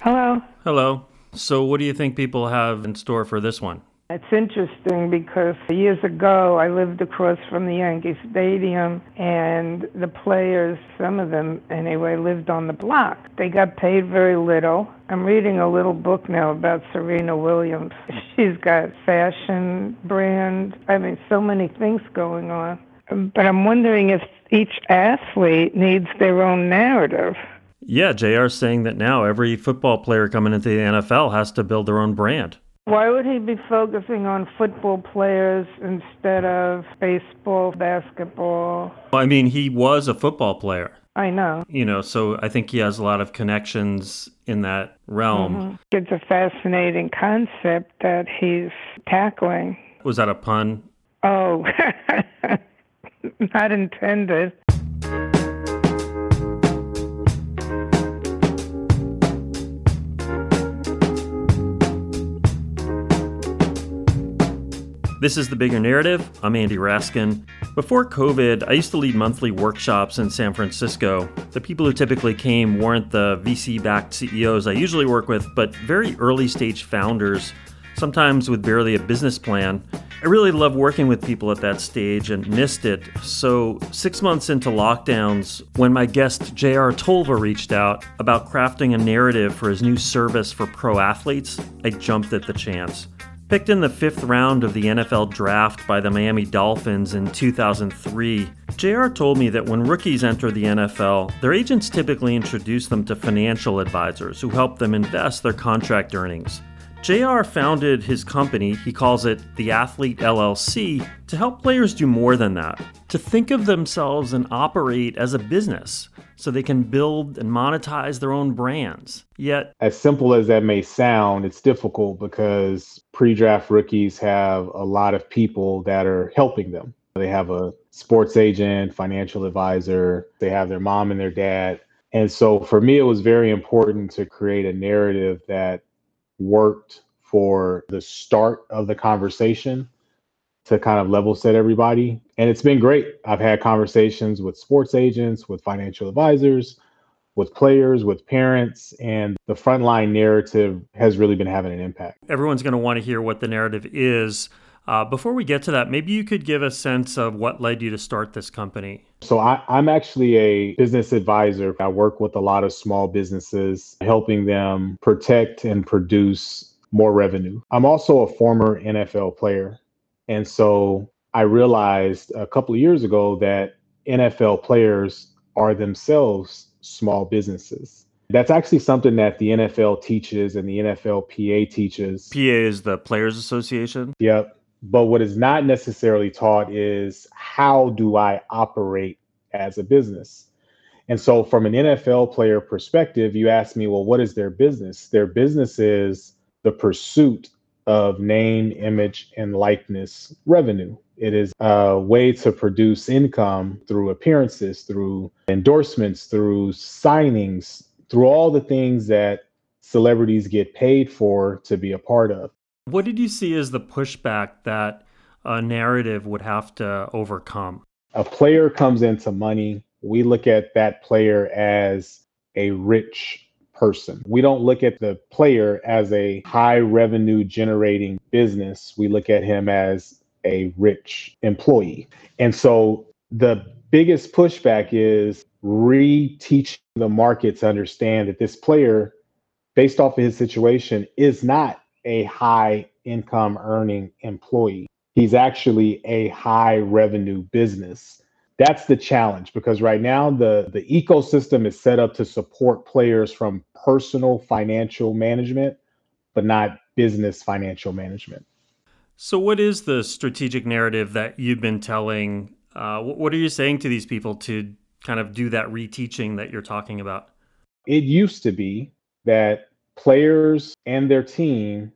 Hello. Hello. So, what do you think people have in store for this one? It's interesting because years ago I lived across from the Yankee Stadium and the players, some of them anyway, lived on the block. They got paid very little. I'm reading a little book now about Serena Williams. She's got fashion brand. I mean, so many things going on. But I'm wondering if each athlete needs their own narrative. Yeah, JR's saying that now every football player coming into the NFL has to build their own brand. Why would he be focusing on football players instead of baseball, basketball? I mean, he was a football player. I know. You know, so I think he has a lot of connections in that realm. Mm-hmm. It's a fascinating concept that he's tackling. Was that a pun? Oh, not intended. This is The Bigger Narrative. I'm Andy Raskin. Before COVID, I used to lead monthly workshops in San Francisco. The people who typically came weren't the VC backed CEOs I usually work with, but very early stage founders, sometimes with barely a business plan. I really love working with people at that stage and missed it. So, six months into lockdowns, when my guest JR Tolver reached out about crafting a narrative for his new service for pro athletes, I jumped at the chance. Picked in the fifth round of the NFL draft by the Miami Dolphins in 2003, JR told me that when rookies enter the NFL, their agents typically introduce them to financial advisors who help them invest their contract earnings. JR founded his company, he calls it the Athlete LLC, to help players do more than that, to think of themselves and operate as a business so they can build and monetize their own brands. Yet, as simple as that may sound, it's difficult because pre draft rookies have a lot of people that are helping them. They have a sports agent, financial advisor, they have their mom and their dad. And so for me, it was very important to create a narrative that worked for the start of the conversation to kind of level set everybody. And it's been great. I've had conversations with sports agents, with financial advisors, with players, with parents, and the frontline narrative has really been having an impact. Everyone's going to want to hear what the narrative is. Uh, before we get to that, maybe you could give a sense of what led you to start this company. So, I, am actually a business advisor. I work with a lot of small businesses, helping them protect and produce more revenue. I'm also a former NFL player. And so I realized a couple of years ago that NFL players are themselves small businesses. That's actually something that the NFL teaches and the NFLPA teaches. PA is the Players Association? Yep. But what is not necessarily taught is how do I operate as a business? And so, from an NFL player perspective, you ask me, well, what is their business? Their business is the pursuit of name, image, and likeness revenue. It is a way to produce income through appearances, through endorsements, through signings, through all the things that celebrities get paid for to be a part of. What did you see as the pushback that a narrative would have to overcome? A player comes into money. We look at that player as a rich person. We don't look at the player as a high revenue generating business. We look at him as a rich employee. And so the biggest pushback is reteaching the market to understand that this player, based off of his situation, is not a high income earning employee. He's actually a high revenue business that's the challenge because right now the the ecosystem is set up to support players from personal financial management but not business financial management. So what is the strategic narrative that you've been telling uh, what are you saying to these people to kind of do that reteaching that you're talking about? It used to be that players and their team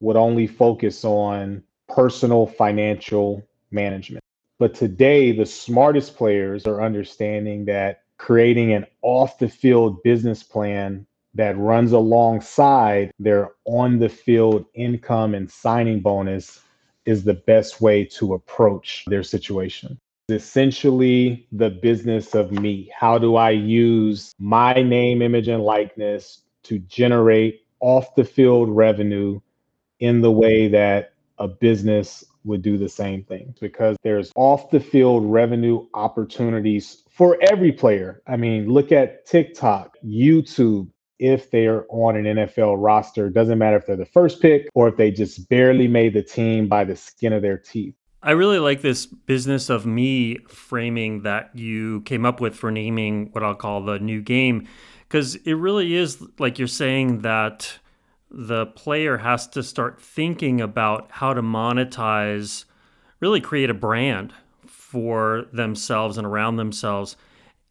would only focus on personal financial management but today, the smartest players are understanding that creating an off the field business plan that runs alongside their on the field income and signing bonus is the best way to approach their situation. Essentially, the business of me. How do I use my name, image, and likeness to generate off the field revenue in the way that a business would do the same thing because there's off the field revenue opportunities for every player. I mean, look at TikTok, YouTube. If they're on an NFL roster, doesn't matter if they're the first pick or if they just barely made the team by the skin of their teeth. I really like this business of me framing that you came up with for naming what I'll call the new game because it really is like you're saying that the player has to start thinking about how to monetize, really create a brand for themselves and around themselves.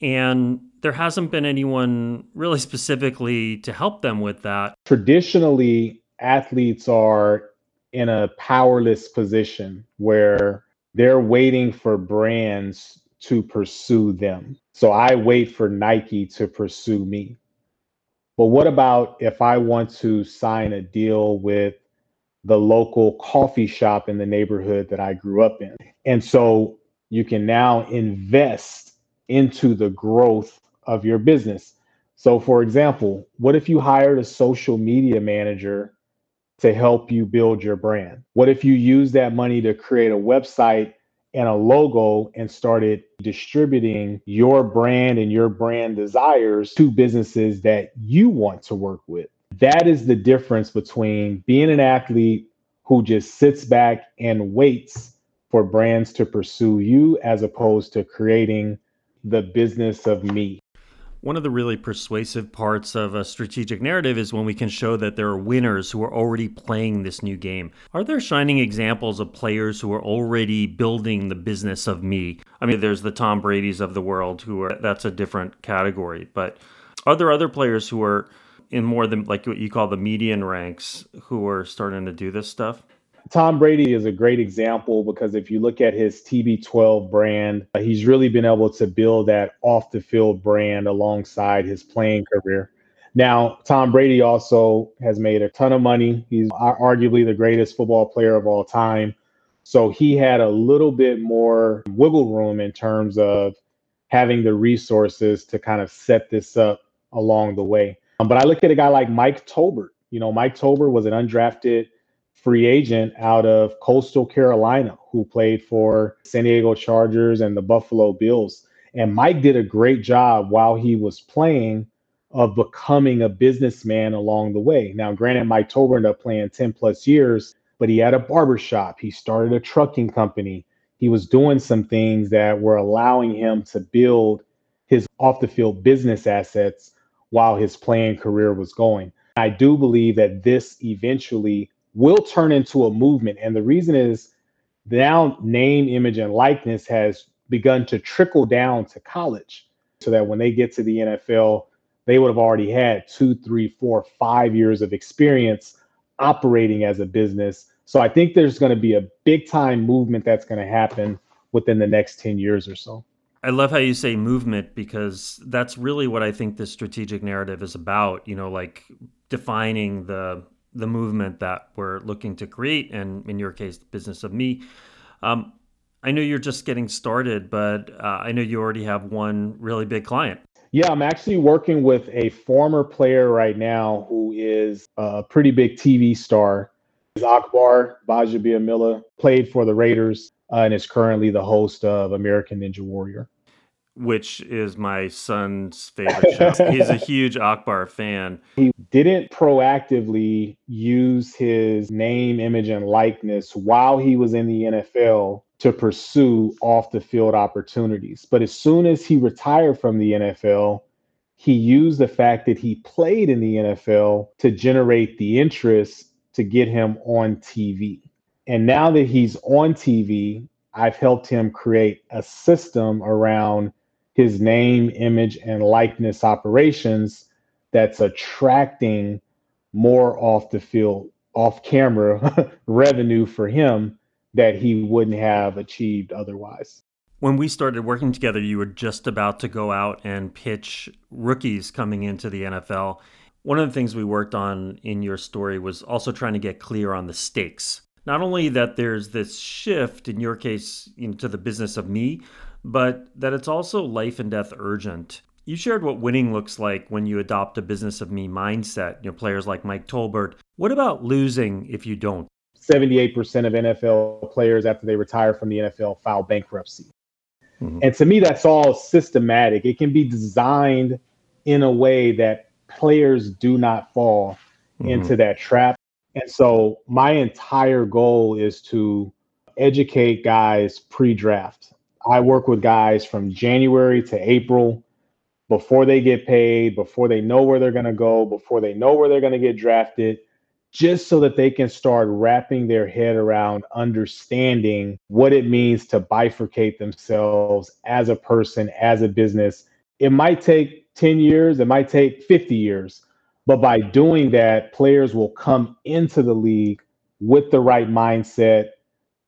And there hasn't been anyone really specifically to help them with that. Traditionally, athletes are in a powerless position where they're waiting for brands to pursue them. So I wait for Nike to pursue me. But what about if I want to sign a deal with the local coffee shop in the neighborhood that I grew up in? And so you can now invest into the growth of your business. So, for example, what if you hired a social media manager to help you build your brand? What if you use that money to create a website and a logo and started distributing your brand and your brand desires to businesses that you want to work with. That is the difference between being an athlete who just sits back and waits for brands to pursue you as opposed to creating the business of me. One of the really persuasive parts of a strategic narrative is when we can show that there are winners who are already playing this new game. Are there shining examples of players who are already building the business of me? I mean, there's the Tom Brady's of the world who are that's a different category, but are there other players who are in more than like what you call the median ranks who are starting to do this stuff? Tom Brady is a great example because if you look at his TB12 brand, uh, he's really been able to build that off the field brand alongside his playing career. Now, Tom Brady also has made a ton of money. He's arguably the greatest football player of all time. So he had a little bit more wiggle room in terms of having the resources to kind of set this up along the way. Um, but I look at a guy like Mike Tolbert. You know, Mike Tolbert was an undrafted free agent out of Coastal Carolina who played for San Diego Chargers and the Buffalo Bills. And Mike did a great job while he was playing of becoming a businessman along the way. Now, granted, Mike Tolbert ended up playing 10 plus years, but he had a barbershop. He started a trucking company. He was doing some things that were allowing him to build his off the field business assets while his playing career was going. I do believe that this eventually will turn into a movement. And the reason is now name, image, and likeness has begun to trickle down to college so that when they get to the NFL, they would have already had two, three, four, five years of experience operating as a business. So I think there's going to be a big time movement that's going to happen within the next 10 years or so. I love how you say movement because that's really what I think this strategic narrative is about, you know, like defining the the movement that we're looking to create, and in your case, the business of me. Um, I know you're just getting started, but uh, I know you already have one really big client. Yeah, I'm actually working with a former player right now who is a pretty big TV star. Akbar Gbajabiamila played for the Raiders uh, and is currently the host of American Ninja Warrior which is my son's favorite show. He's a huge Akbar fan. He didn't proactively use his name, image, and likeness while he was in the NFL to pursue off the field opportunities. But as soon as he retired from the NFL, he used the fact that he played in the NFL to generate the interest to get him on TV. And now that he's on TV, I've helped him create a system around his name, image, and likeness operations that's attracting more off the field, off camera revenue for him that he wouldn't have achieved otherwise. When we started working together, you were just about to go out and pitch rookies coming into the NFL. One of the things we worked on in your story was also trying to get clear on the stakes. Not only that there's this shift, in your case, into the business of me, but that it's also life and death urgent. You shared what winning looks like when you adopt a business of me mindset, you know, players like Mike Tolbert. What about losing if you don't? 78% of NFL players after they retire from the NFL file bankruptcy. Mm-hmm. And to me, that's all systematic. It can be designed in a way that players do not fall mm-hmm. into that trap. And so my entire goal is to educate guys pre draft. I work with guys from January to April before they get paid, before they know where they're going to go, before they know where they're going to get drafted, just so that they can start wrapping their head around understanding what it means to bifurcate themselves as a person, as a business. It might take 10 years, it might take 50 years, but by doing that, players will come into the league with the right mindset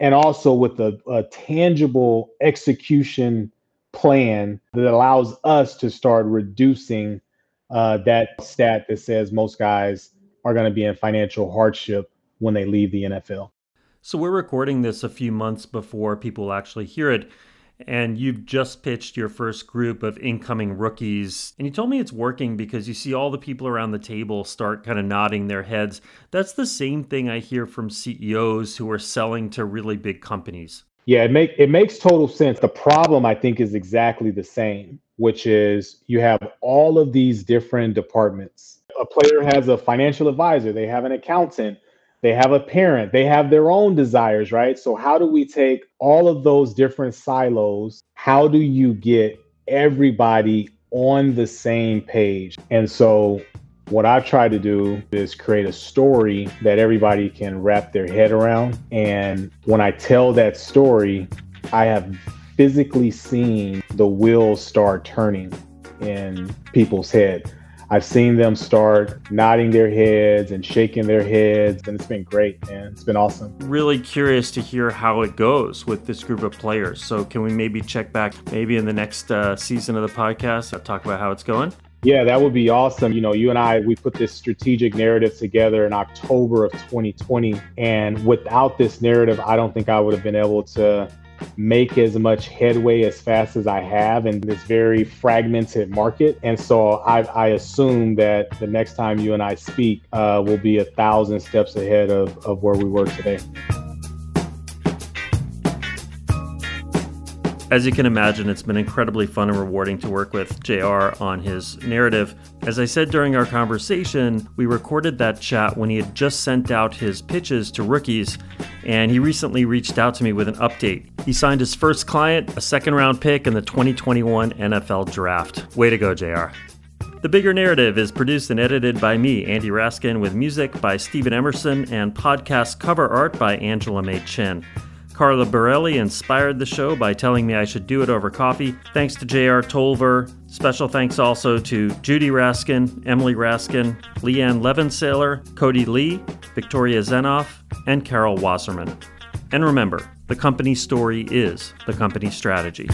and also with a, a tangible execution plan that allows us to start reducing uh, that stat that says most guys are going to be in financial hardship when they leave the NFL. So we're recording this a few months before people actually hear it. And you've just pitched your first group of incoming rookies. And you told me it's working because you see all the people around the table start kind of nodding their heads. That's the same thing I hear from CEOs who are selling to really big companies. Yeah, it make it makes total sense. The problem I think is exactly the same, which is you have all of these different departments. A player has a financial advisor, they have an accountant, they have a parent, they have their own desires, right? So how do we take all of those different silos? How do you get everybody on the same page? And so what I've tried to do is create a story that everybody can wrap their head around. And when I tell that story, I have physically seen the wheels start turning in people's head. I've seen them start nodding their heads and shaking their heads, and it's been great, man. It's been awesome. Really curious to hear how it goes with this group of players. So, can we maybe check back maybe in the next uh, season of the podcast? I'll talk about how it's going. Yeah, that would be awesome. You know, you and I, we put this strategic narrative together in October of 2020. And without this narrative, I don't think I would have been able to make as much headway as fast as I have in this very fragmented market. And so I, I assume that the next time you and I speak, uh, will be a thousand steps ahead of, of where we were today. As you can imagine, it's been incredibly fun and rewarding to work with JR on his narrative. As I said during our conversation, we recorded that chat when he had just sent out his pitches to rookies, and he recently reached out to me with an update. He signed his first client, a second round pick in the 2021 NFL Draft. Way to go, JR. The Bigger Narrative is produced and edited by me, Andy Raskin, with music by Stephen Emerson and podcast cover art by Angela May Chin. Carla Borelli inspired the show by telling me I should do it over coffee. Thanks to J.R. Tolver. Special thanks also to Judy Raskin, Emily Raskin, Leanne Levensaler, Cody Lee, Victoria Zenoff, and Carol Wasserman. And remember, the company story is the company strategy.